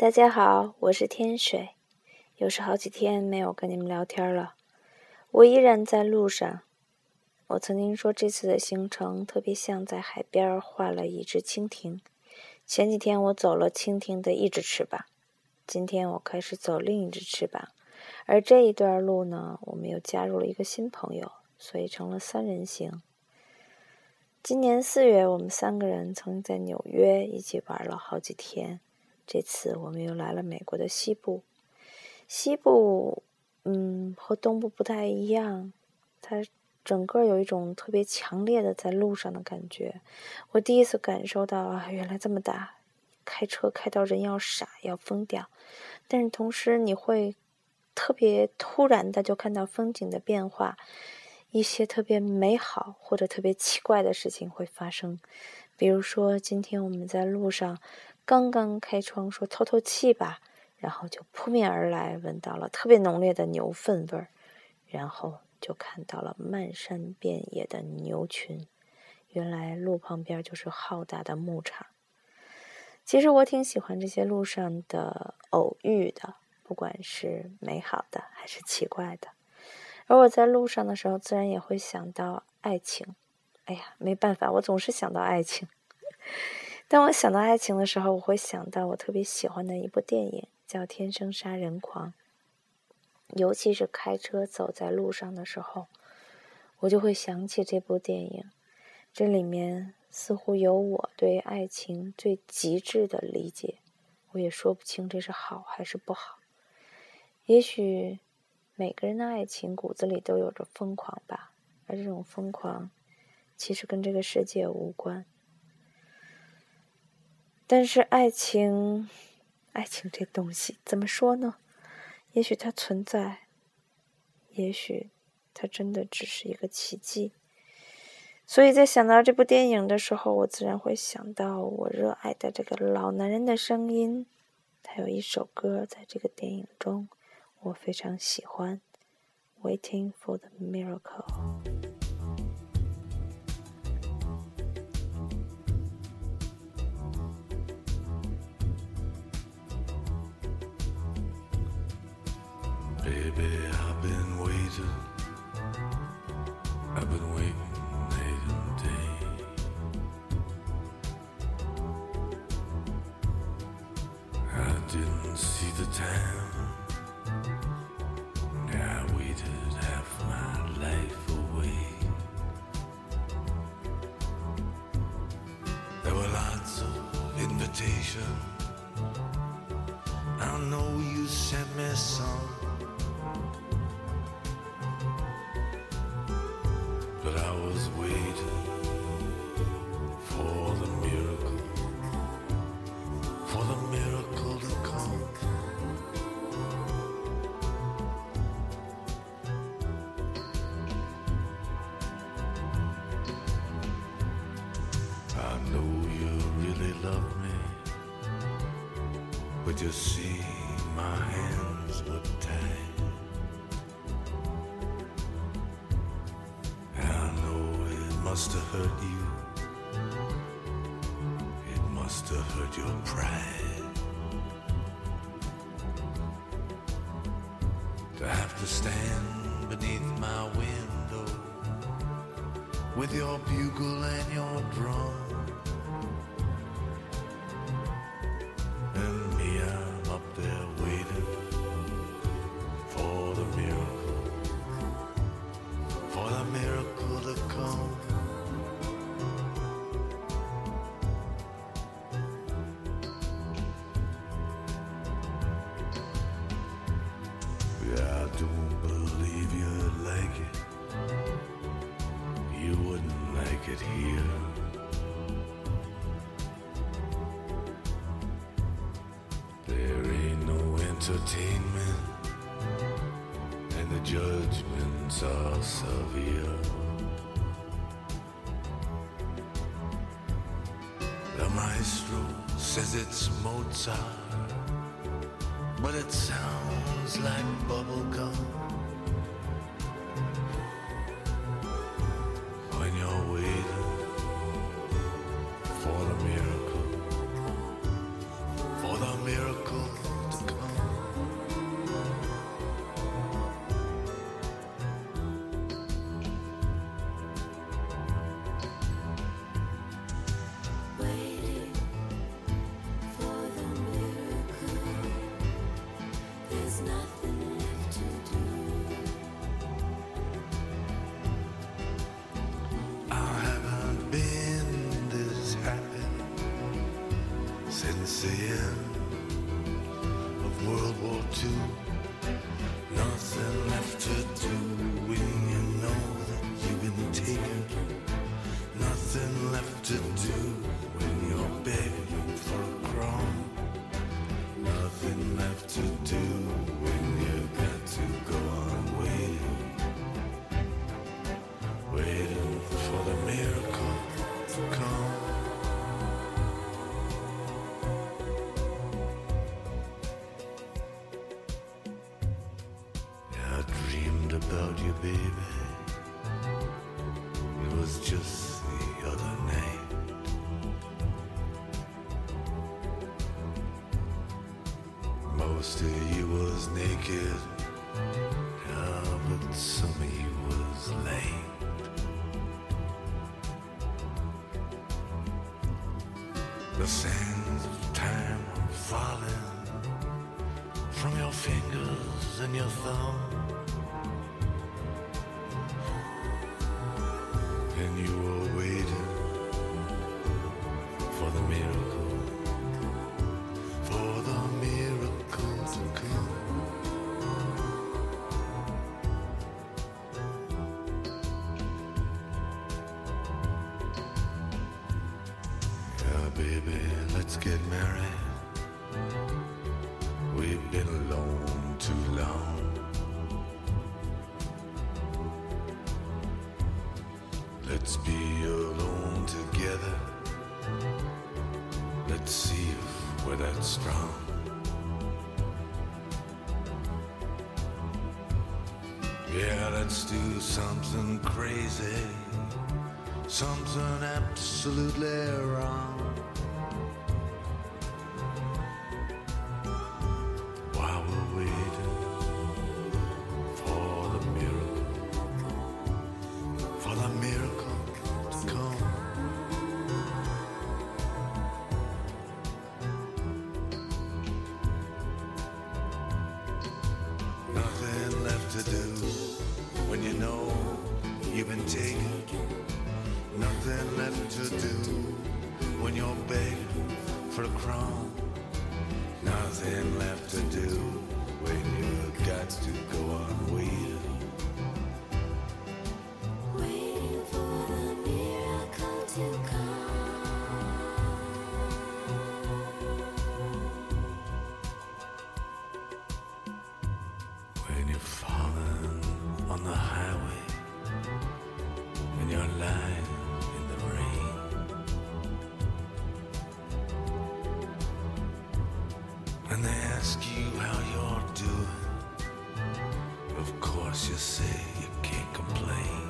大家好，我是天水，又是好几天没有跟你们聊天了。我依然在路上。我曾经说这次的行程特别像在海边画了一只蜻蜓。前几天我走了蜻蜓的一只翅膀，今天我开始走另一只翅膀。而这一段路呢，我们又加入了一个新朋友，所以成了三人行。今年四月，我们三个人曾经在纽约一起玩了好几天。这次我们又来了美国的西部，西部，嗯，和东部不太一样，它整个有一种特别强烈的在路上的感觉。我第一次感受到啊，原来这么大，开车开到人要傻要疯掉，但是同时你会特别突然的就看到风景的变化，一些特别美好或者特别奇怪的事情会发生，比如说今天我们在路上。刚刚开窗说透透气吧，然后就扑面而来，闻到了特别浓烈的牛粪味儿，然后就看到了漫山遍野的牛群。原来路旁边就是浩大的牧场。其实我挺喜欢这些路上的偶遇的，不管是美好的还是奇怪的。而我在路上的时候，自然也会想到爱情。哎呀，没办法，我总是想到爱情。当我想到爱情的时候，我会想到我特别喜欢的一部电影，叫《天生杀人狂》。尤其是开车走在路上的时候，我就会想起这部电影。这里面似乎有我对爱情最极致的理解。我也说不清这是好还是不好。也许每个人的爱情骨子里都有着疯狂吧，而这种疯狂其实跟这个世界无关。但是爱情，爱情这东西怎么说呢？也许它存在，也许它真的只是一个奇迹。所以在想到这部电影的时候，我自然会想到我热爱的这个老男人的声音。他有一首歌在这个电影中，我非常喜欢，《Waiting for the Miracle》。Baby, I've been waiting. I've been waiting night and day. I didn't see the time. I waited half my life away. There were lots of invitations. was waiting for the miracle, for the miracle to come. I know you really love me, but you see my hands were tied. Must have hurt you. It must have hurt your pride. To have to stand beneath my window with your bugle and your drum. It You wouldn't like it here. There ain't no entertainment, and the judgments are severe. The maestro says it's Mozart, but it sounds like bubblegum. About you, baby. It was just the other night. Most of you was naked, yeah, but some of you was lame. The sands of time falling from your fingers and your thumb. We've been alone too long. Let's be alone together. Let's see if we're that strong. Yeah, let's do something crazy something absolutely wrong. When you know you've been taken. Nothing left to do when you're begging for a crumb. Nothing left to do And they ask you how you're doing. Of course, you say you can't complain.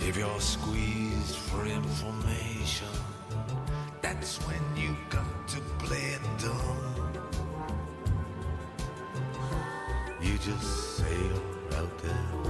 If you're squeezed for information, that's when you got to play it dumb. You just sail out there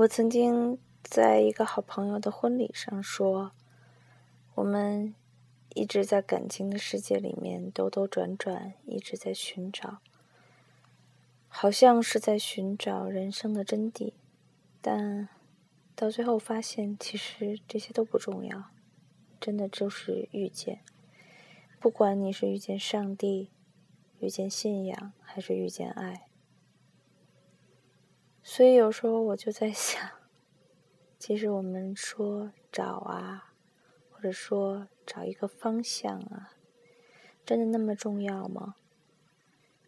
我曾经在一个好朋友的婚礼上说，我们一直在感情的世界里面兜兜转转，一直在寻找，好像是在寻找人生的真谛，但到最后发现，其实这些都不重要，真的就是遇见。不管你是遇见上帝，遇见信仰，还是遇见爱。所以有时候我就在想，其实我们说找啊，或者说找一个方向啊，真的那么重要吗？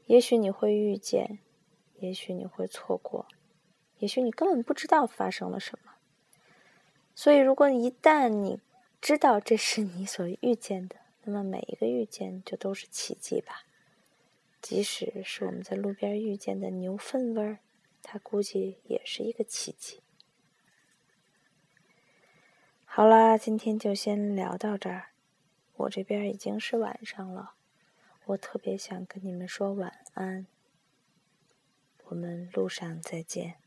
也许你会遇见，也许你会错过，也许你根本不知道发生了什么。所以，如果一旦你知道这是你所遇见的，那么每一个遇见就都是奇迹吧。即使是我们在路边遇见的牛粪味儿。他估计也是一个奇迹。好啦，今天就先聊到这儿。我这边已经是晚上了，我特别想跟你们说晚安。我们路上再见。